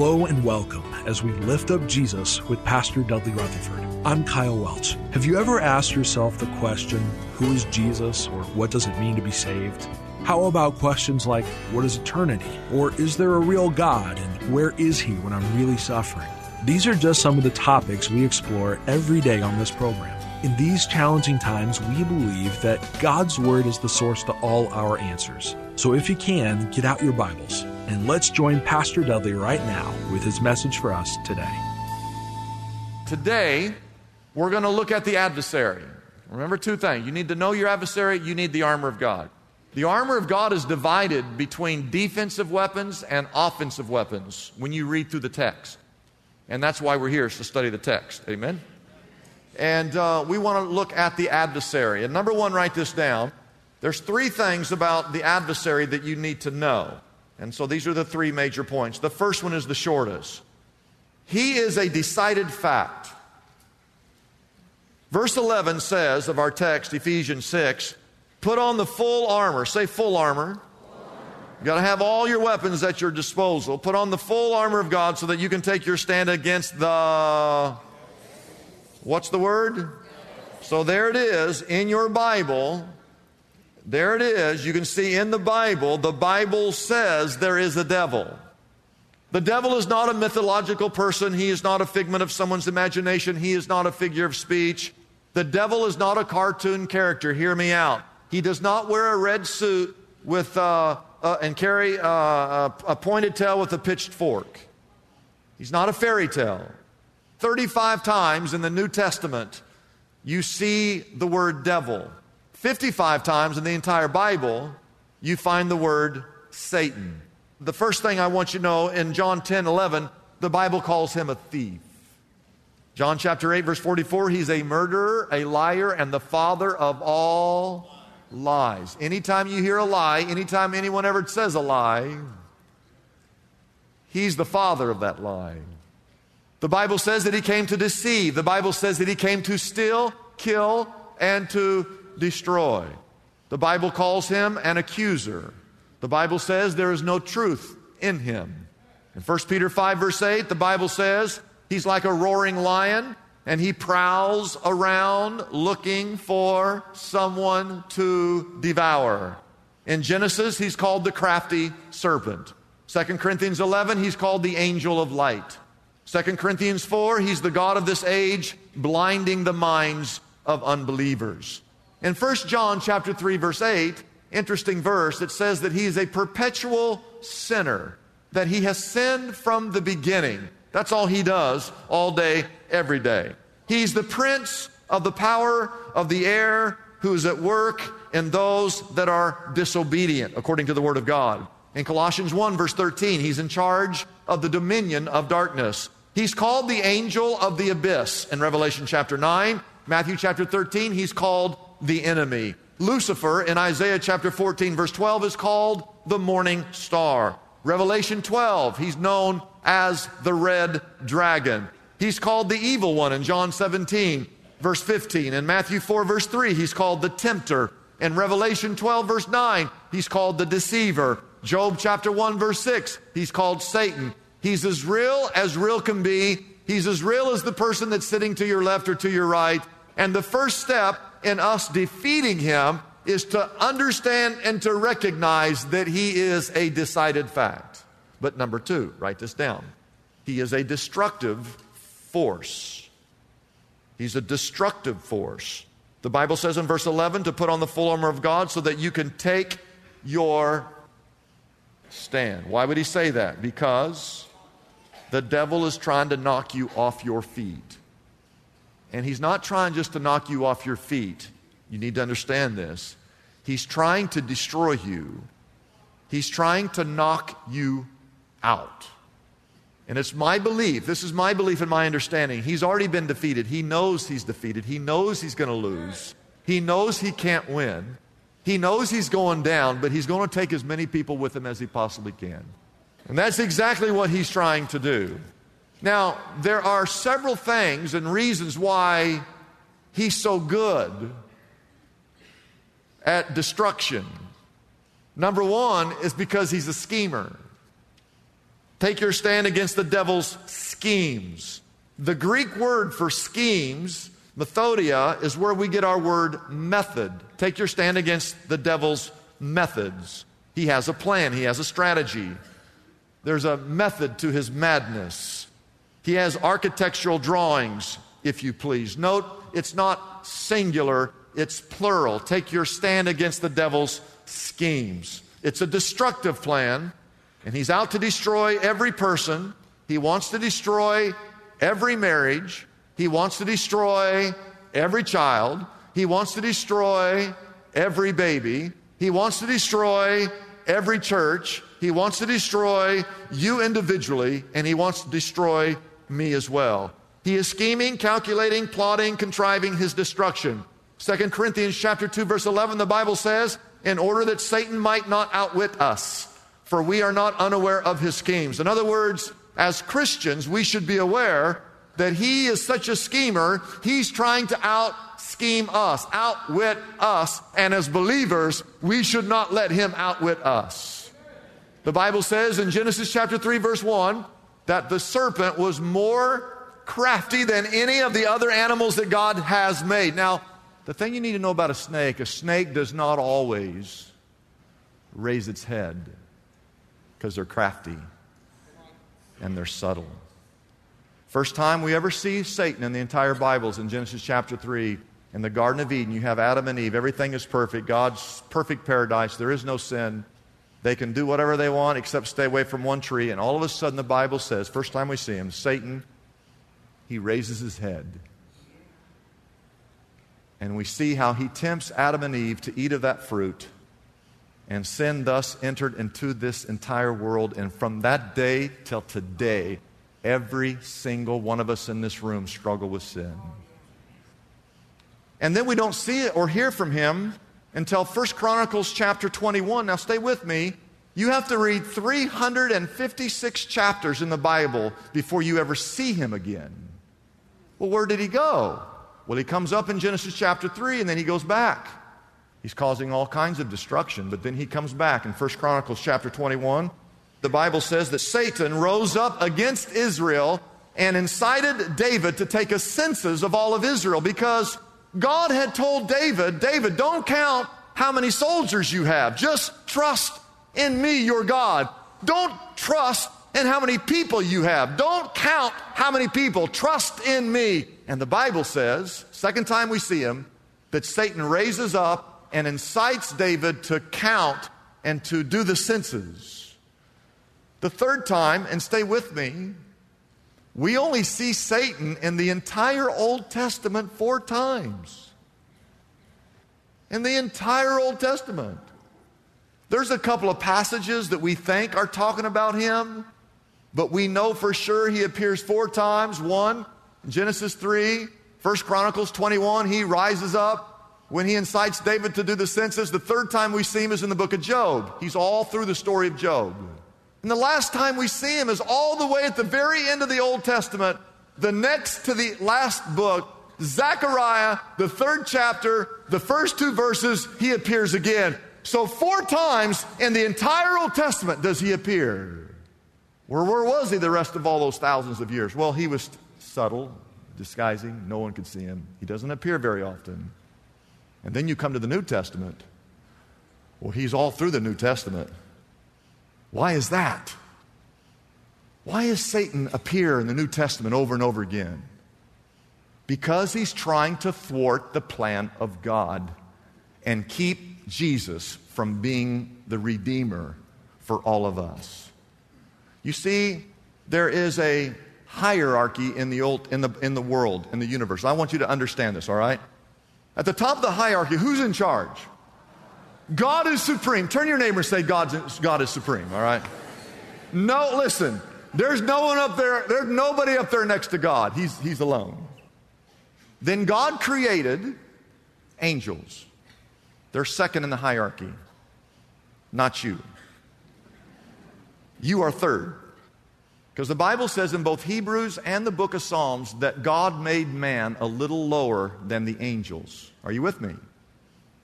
Hello and welcome as we lift up Jesus with Pastor Dudley Rutherford. I'm Kyle Welch. Have you ever asked yourself the question, who is Jesus or what does it mean to be saved? How about questions like, what is eternity? Or is there a real God and where is he when I'm really suffering? These are just some of the topics we explore every day on this program. In these challenging times, we believe that God's Word is the source to all our answers. So if you can, get out your Bibles and let's join Pastor Dudley right now with his message for us today. Today, we're going to look at the adversary. Remember two things you need to know your adversary, you need the armor of God. The armor of God is divided between defensive weapons and offensive weapons when you read through the text. And that's why we're here, is to study the text. Amen? And uh, we want to look at the adversary. And number one, write this down. There's three things about the adversary that you need to know. And so these are the three major points. The first one is the shortest. He is a decided fact. Verse 11 says of our text, Ephesians 6, put on the full armor. Say full armor. You got to have all your weapons at your disposal. Put on the full armor of God so that you can take your stand against the. What's the word? So there it is in your Bible. There it is. You can see in the Bible, the Bible says there is a devil. The devil is not a mythological person. He is not a figment of someone's imagination. He is not a figure of speech. The devil is not a cartoon character. Hear me out. He does not wear a red suit with uh, uh, and carry uh, a, a pointed tail with a pitched fork. He's not a fairy tale. 35 times in the New Testament, you see the word devil. 55 times in the entire Bible, you find the word Satan. The first thing I want you to know in John 10 11, the Bible calls him a thief. John chapter 8, verse 44, he's a murderer, a liar, and the father of all lies. Anytime you hear a lie, anytime anyone ever says a lie, he's the father of that lie. The Bible says that he came to deceive. The Bible says that he came to steal, kill, and to destroy. The Bible calls him an accuser. The Bible says there is no truth in him. In 1 Peter 5, verse 8, the Bible says he's like a roaring lion and he prowls around looking for someone to devour. In Genesis, he's called the crafty serpent. 2 Corinthians 11, he's called the angel of light. 2 Corinthians 4, he's the God of this age, blinding the minds of unbelievers. In 1 John chapter 3 verse 8, interesting verse, it says that he is a perpetual sinner, that he has sinned from the beginning. That's all he does all day, every day. He's the prince of the power of the air who is at work in those that are disobedient, according to the word of God. In Colossians 1 verse 13, he's in charge of the dominion of darkness. He's called the angel of the abyss in Revelation chapter 9. Matthew chapter 13, he's called the enemy. Lucifer in Isaiah chapter 14, verse 12, is called the morning star. Revelation 12, he's known as the red dragon. He's called the evil one in John 17, verse 15. In Matthew 4, verse 3, he's called the tempter. In Revelation 12, verse 9, he's called the deceiver. Job chapter 1, verse 6, he's called Satan. He's as real as real can be. He's as real as the person that's sitting to your left or to your right. And the first step in us defeating him is to understand and to recognize that he is a decided fact. But number two, write this down. He is a destructive force. He's a destructive force. The Bible says in verse 11 to put on the full armor of God so that you can take your stand. Why would he say that? Because the devil is trying to knock you off your feet. And he's not trying just to knock you off your feet. You need to understand this. He's trying to destroy you, he's trying to knock you out. And it's my belief, this is my belief and my understanding. He's already been defeated. He knows he's defeated. He knows he's going to lose. He knows he can't win. He knows he's going down, but he's going to take as many people with him as he possibly can. And that's exactly what he's trying to do. Now, there are several things and reasons why he's so good at destruction. Number one is because he's a schemer. Take your stand against the devil's schemes. The Greek word for schemes, methodeia, is where we get our word method. Take your stand against the devil's methods. He has a plan, he has a strategy. There's a method to his madness. He has architectural drawings, if you please. Note, it's not singular, it's plural. Take your stand against the devil's schemes. It's a destructive plan, and he's out to destroy every person. He wants to destroy every marriage. He wants to destroy every child. He wants to destroy every baby. He wants to destroy every church. He wants to destroy you individually, and he wants to destroy me as well. He is scheming, calculating, plotting, contriving his destruction. 2 Corinthians chapter 2 verse 11 the Bible says, "In order that Satan might not outwit us, for we are not unaware of his schemes." In other words, as Christians, we should be aware that he is such a schemer, he's trying to out scheme us, outwit us, and as believers, we should not let him outwit us. The Bible says in Genesis chapter 3 verse 1 that the serpent was more crafty than any of the other animals that God has made. Now, the thing you need to know about a snake a snake does not always raise its head because they're crafty and they're subtle. First time we ever see Satan in the entire Bible is in Genesis chapter 3. In the Garden of Eden, you have Adam and Eve. Everything is perfect. God's perfect paradise. There is no sin. They can do whatever they want except stay away from one tree. And all of a sudden, the Bible says, first time we see him, Satan, he raises his head and we see how he tempts Adam and Eve to eat of that fruit. And sin thus entered into this entire world. And from that day till today, every single one of us in this room struggle with sin. And then we don't see it or hear from him until 1 Chronicles chapter 21. Now stay with me. You have to read 356 chapters in the Bible before you ever see him again. Well, where did he go? Well, he comes up in Genesis chapter 3 and then he goes back. He's causing all kinds of destruction, but then he comes back in 1 Chronicles chapter 21. The Bible says that Satan rose up against Israel and incited David to take a census of all of Israel because God had told David, David, don't count how many soldiers you have. Just trust in me, your God. Don't trust in how many people you have. Don't count how many people. Trust in me. And the Bible says, second time we see him, that Satan raises up and incites David to count and to do the census. The third time, and stay with me, we only see Satan in the entire Old Testament four times. In the entire Old Testament. There's a couple of passages that we think are talking about him, but we know for sure he appears four times. One, Genesis 3, 1 Chronicles 21, he rises up when he incites David to do the census. The third time we see him is in the book of Job. He's all through the story of Job. And the last time we see him is all the way at the very end of the Old Testament, the next to the last book, Zechariah, the third chapter, the first two verses, he appears again. So, four times in the entire Old Testament does he appear. Where, where was he the rest of all those thousands of years? Well, he was subtle, disguising. No one could see him. He doesn't appear very often. And then you come to the New Testament. Well, he's all through the New Testament. Why is that? Why does Satan appear in the New Testament over and over again? Because he's trying to thwart the plan of God and keep Jesus from being the Redeemer for all of us. You see, there is a hierarchy in the, old, in, the, in the world, in the universe. I want you to understand this, all right? At the top of the hierarchy, who's in charge? God is supreme. Turn your neighbor and say, God's, God is supreme, all right? No, listen, there's no one up there, there's nobody up there next to God. He's, he's alone. Then God created angels. They're second in the hierarchy, not you. You are third. Because the Bible says in both Hebrews and the book of Psalms that God made man a little lower than the angels. Are you with me?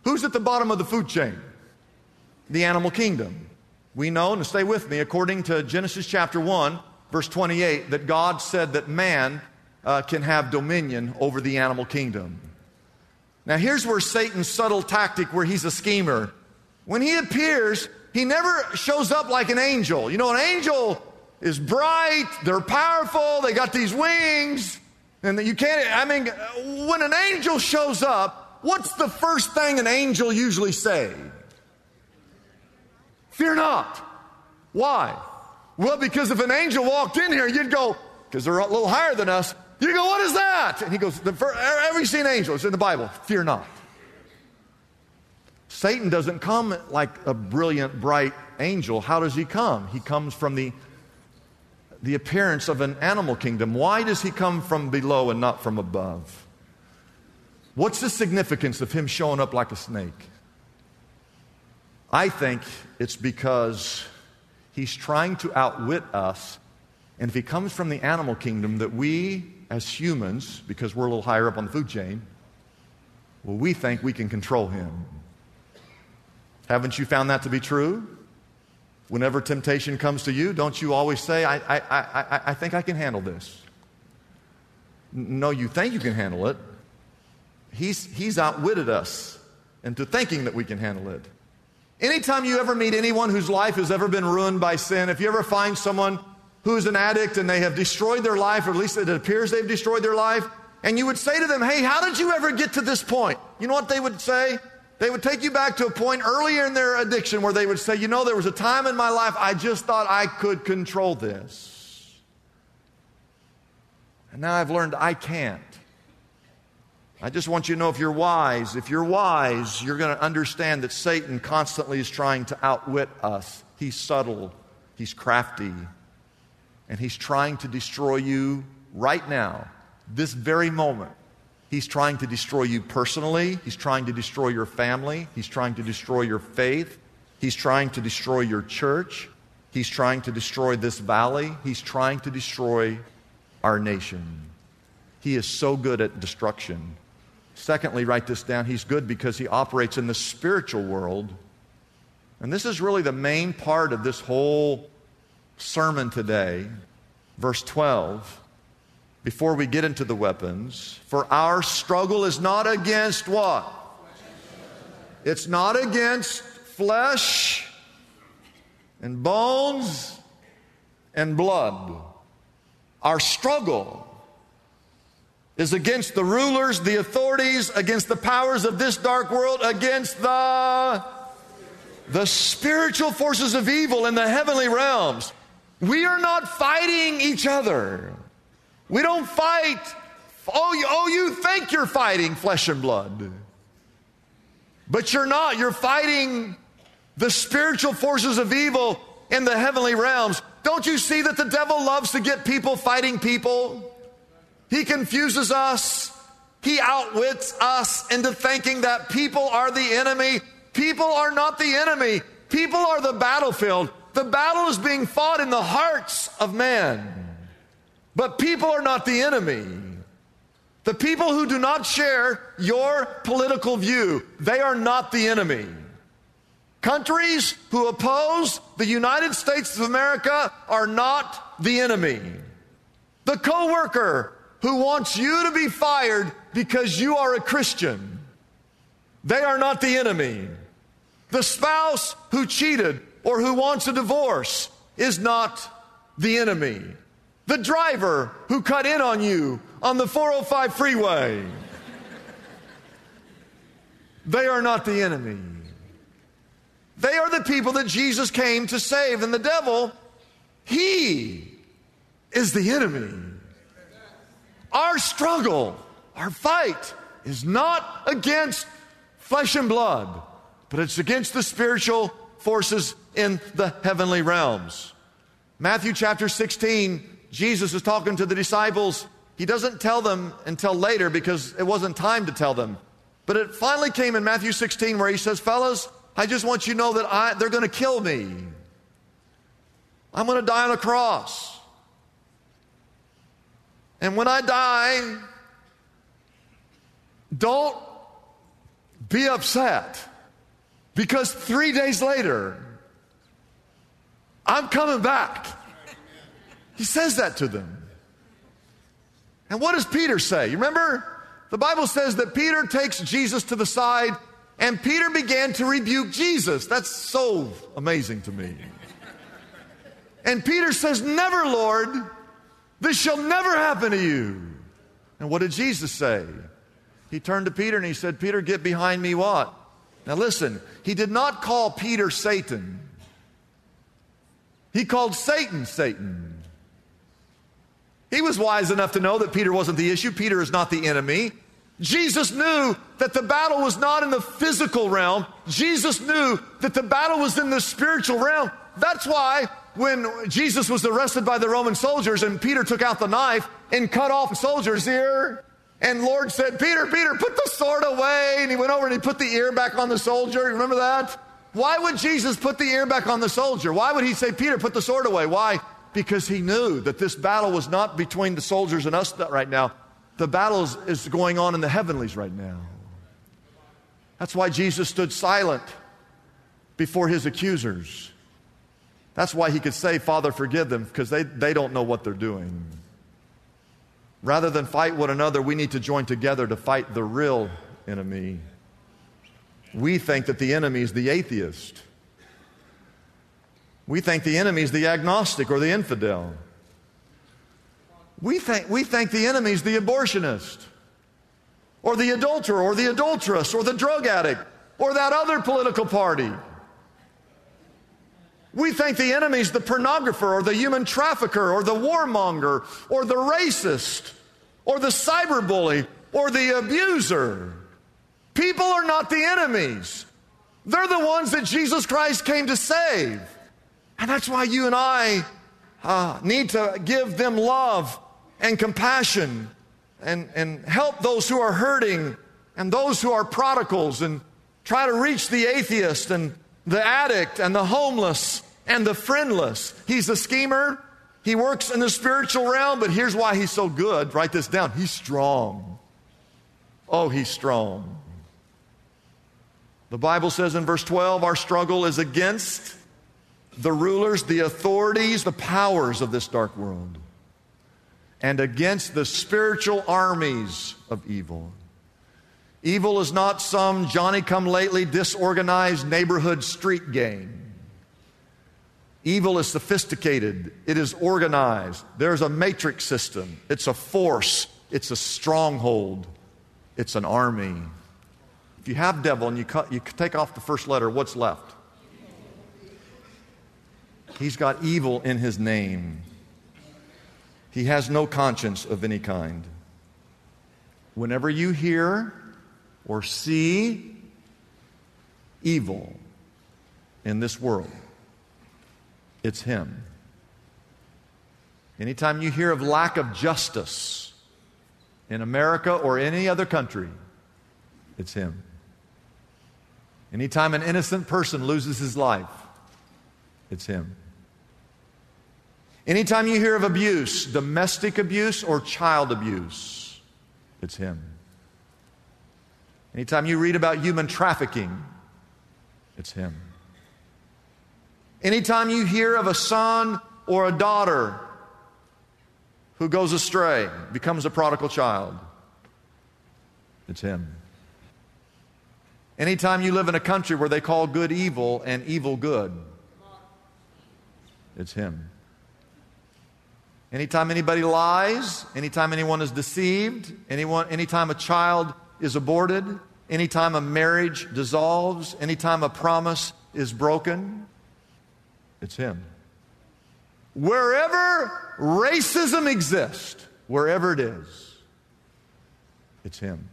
Who's at the bottom of the food chain? The animal kingdom. We know, and stay with me, according to Genesis chapter 1, verse 28, that God said that man uh, can have dominion over the animal kingdom. Now, here's where Satan's subtle tactic, where he's a schemer. When he appears, he never shows up like an angel. You know, an angel is bright, they're powerful, they got these wings, and you can't, I mean, when an angel shows up, what's the first thing an angel usually say? Fear not. Why? Well, because if an angel walked in here, you'd go, because they're a little higher than us, you go, what is that? And he goes, have you seen angels in the Bible? Fear not. Satan doesn't come like a brilliant, bright angel. How does he come? He comes from the, the appearance of an animal kingdom. Why does he come from below and not from above? What's the significance of him showing up like a snake? I think it's because he's trying to outwit us. And if he comes from the animal kingdom, that we as humans, because we're a little higher up on the food chain, well, we think we can control him. Haven't you found that to be true? Whenever temptation comes to you, don't you always say, I, I, I, I think I can handle this? No, you think you can handle it. He's, he's outwitted us into thinking that we can handle it. Anytime you ever meet anyone whose life has ever been ruined by sin, if you ever find someone who's an addict and they have destroyed their life, or at least it appears they've destroyed their life, and you would say to them, Hey, how did you ever get to this point? You know what they would say? They would take you back to a point earlier in their addiction where they would say, You know, there was a time in my life I just thought I could control this. And now I've learned I can't. I just want you to know if you're wise, if you're wise, you're going to understand that Satan constantly is trying to outwit us. He's subtle, he's crafty, and he's trying to destroy you right now, this very moment. He's trying to destroy you personally. He's trying to destroy your family. He's trying to destroy your faith. He's trying to destroy your church. He's trying to destroy this valley. He's trying to destroy our nation. He is so good at destruction. Secondly, write this down. He's good because he operates in the spiritual world. And this is really the main part of this whole sermon today, verse 12, before we get into the weapons, for our struggle is not against what? It's not against flesh and bones and blood. Our struggle is against the rulers, the authorities, against the powers of this dark world, against the the spiritual forces of evil in the heavenly realms. We are not fighting each other. We don't fight. Oh, you, oh, you think you're fighting flesh and blood. But you're not. You're fighting the spiritual forces of evil in the heavenly realms. Don't you see that the devil loves to get people fighting people? He confuses us. He outwits us into thinking that people are the enemy. People are not the enemy. People are the battlefield. The battle is being fought in the hearts of man. But people are not the enemy. The people who do not share your political view, they are not the enemy. Countries who oppose the United States of America are not the enemy. The coworker who wants you to be fired because you are a Christian, they are not the enemy. The spouse who cheated or who wants a divorce is not the enemy. The driver who cut in on you on the 405 freeway, they are not the enemy. They are the people that Jesus came to save. And the devil, he is the enemy. Our struggle, our fight is not against flesh and blood, but it's against the spiritual forces in the heavenly realms. Matthew chapter 16, Jesus is talking to the disciples. He doesn't tell them until later because it wasn't time to tell them. But it finally came in Matthew 16 where he says, Fellas, I just want you to know that I, they're going to kill me. I'm going to die on a cross. And when I die, don't be upset because three days later, I'm coming back. He says that to them. And what does Peter say? You remember? The Bible says that Peter takes Jesus to the side and Peter began to rebuke Jesus. That's so amazing to me. And Peter says, Never, Lord, this shall never happen to you. And what did Jesus say? He turned to Peter and he said, Peter, get behind me what? Now listen, he did not call Peter Satan. He called Satan Satan. He was wise enough to know that Peter wasn't the issue. Peter is not the enemy. Jesus knew that the battle was not in the physical realm. Jesus knew that the battle was in the spiritual realm. That's why when Jesus was arrested by the Roman soldiers and Peter took out the knife and cut off a soldier's ear, and Lord said, Peter, Peter, put the sword away. And he went over and he put the ear back on the soldier. Remember that? Why would Jesus put the ear back on the soldier? Why would he say, Peter, put the sword away? Why? Because he knew that this battle was not between the soldiers and us right now. The battle is, is going on in the heavenlies right now. That's why Jesus stood silent before his accusers. That's why he could say, Father, forgive them, because they, they don't know what they're doing. Rather than fight one another, we need to join together to fight the real enemy. We think that the enemy is the atheist. We think the enemy is the agnostic or the infidel. We think, we think the enemy is the abortionist or the adulterer or the adulteress or the drug addict or that other political party. We think the enemy is the pornographer or the human trafficker or the warmonger or the racist or the cyberbully or the abuser. People are not the enemies. They're the ones that Jesus Christ came to save. And that's why you and I uh, need to give them love and compassion and, and help those who are hurting and those who are prodigals and try to reach the atheist and the addict and the homeless and the friendless. He's a schemer. He works in the spiritual realm, but here's why he's so good. Write this down. He's strong. Oh, he's strong. The Bible says in verse 12 our struggle is against the rulers, the authorities, the powers of this dark world, and against the spiritual armies of evil. Evil is not some Johnny come lately disorganized neighborhood street gang. Evil is sophisticated, it is organized. There's a matrix system, it's a force, it's a stronghold, it's an army. If you have devil and you, cut, you take off the first letter, what's left? He's got evil in his name. He has no conscience of any kind. Whenever you hear or see evil in this world, it's him. Anytime you hear of lack of justice in America or any other country, it's him. Anytime an innocent person loses his life, it's him. Anytime you hear of abuse, domestic abuse or child abuse, it's him. Anytime you read about human trafficking, it's him. Anytime you hear of a son or a daughter who goes astray, becomes a prodigal child, it's him. Anytime you live in a country where they call good evil and evil good, it's him. Anytime anybody lies, anytime anyone is deceived, anyone, anytime a child is aborted, anytime a marriage dissolves, anytime a promise is broken, it's him. Wherever racism exists, wherever it is, it's Him.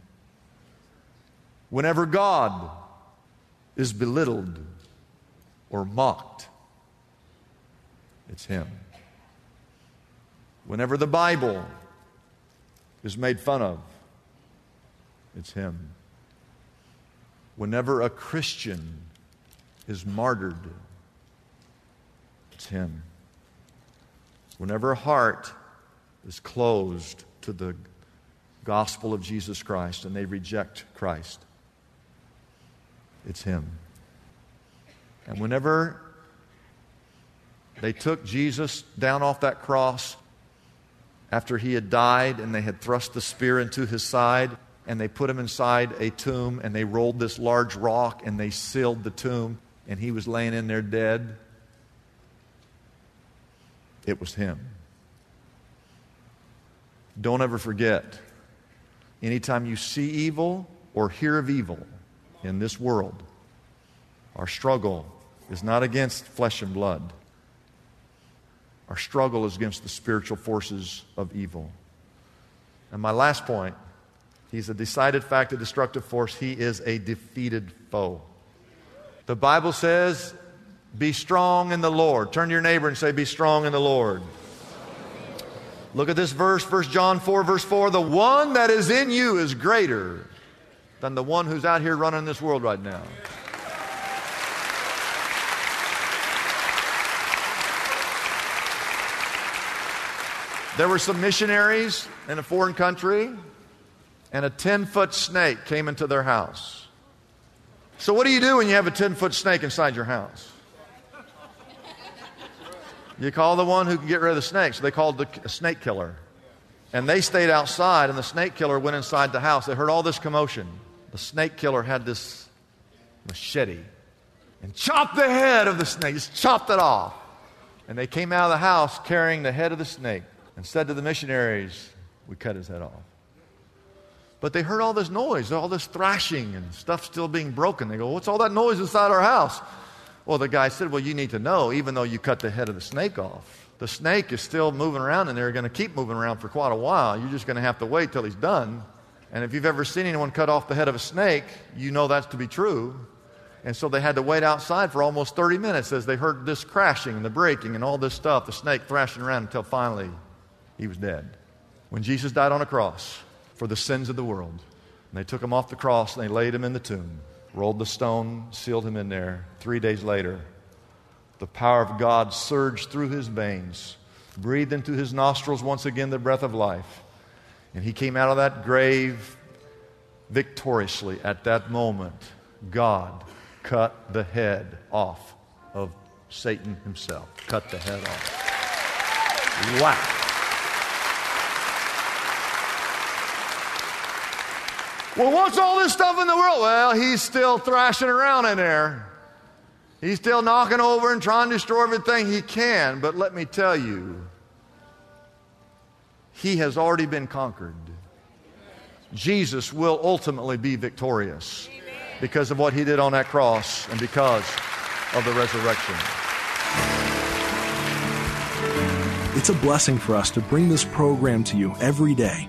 Whenever God is belittled or mocked, it's Him. Whenever the Bible is made fun of, it's Him. Whenever a Christian is martyred, it's Him. Whenever a heart is closed to the gospel of Jesus Christ and they reject Christ, it's Him. And whenever they took Jesus down off that cross after he had died and they had thrust the spear into his side and they put him inside a tomb and they rolled this large rock and they sealed the tomb and he was laying in there dead. It was him. Don't ever forget anytime you see evil or hear of evil in this world, our struggle is not against flesh and blood. Our struggle is against the spiritual forces of evil. And my last point he's a decided fact, a destructive force. He is a defeated foe. The Bible says, Be strong in the Lord. Turn to your neighbor and say, Be strong in the Lord. Look at this verse, 1 John 4, verse 4. The one that is in you is greater than the one who's out here running this world right now. There were some missionaries in a foreign country, and a 10 foot snake came into their house. So, what do you do when you have a 10 foot snake inside your house? You call the one who can get rid of the snakes. They called the snake killer. And they stayed outside, and the snake killer went inside the house. They heard all this commotion. The snake killer had this machete and chopped the head of the snake, just chopped it off. And they came out of the house carrying the head of the snake and said to the missionaries, We cut his head off. But they heard all this noise, all this thrashing and stuff still being broken. They go, What's all that noise inside our house? Well, the guy said, Well, you need to know, even though you cut the head of the snake off, the snake is still moving around and they're going to keep moving around for quite a while. You're just going to have to wait till he's done. And if you've ever seen anyone cut off the head of a snake, you know that's to be true. And so they had to wait outside for almost 30 minutes as they heard this crashing and the breaking and all this stuff, the snake thrashing around until finally he was dead. When Jesus died on a cross for the sins of the world, and they took him off the cross and they laid him in the tomb, rolled the stone, sealed him in there. Three days later, the power of God surged through his veins, breathed into his nostrils once again the breath of life, and he came out of that grave victoriously. At that moment, God cut the head off of Satan himself. Cut the head off. Wow. Well, what's all this stuff in the world? Well, he's still thrashing around in there. He's still knocking over and trying to destroy everything he can. But let me tell you, he has already been conquered. Jesus will ultimately be victorious because of what he did on that cross and because of the resurrection. It's a blessing for us to bring this program to you every day.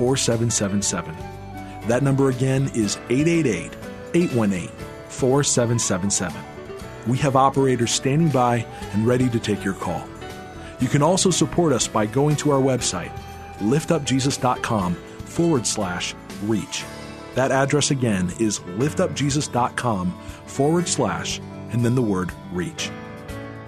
4777. That number again is 888 818 4777. We have operators standing by and ready to take your call. You can also support us by going to our website, liftupjesus.com forward slash reach. That address again is liftupjesus.com forward slash and then the word reach.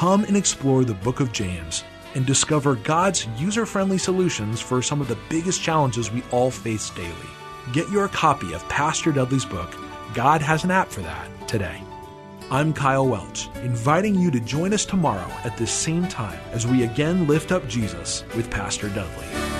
Come and explore the book of James and discover God's user friendly solutions for some of the biggest challenges we all face daily. Get your copy of Pastor Dudley's book, God Has an App for That, today. I'm Kyle Welch, inviting you to join us tomorrow at the same time as we again lift up Jesus with Pastor Dudley.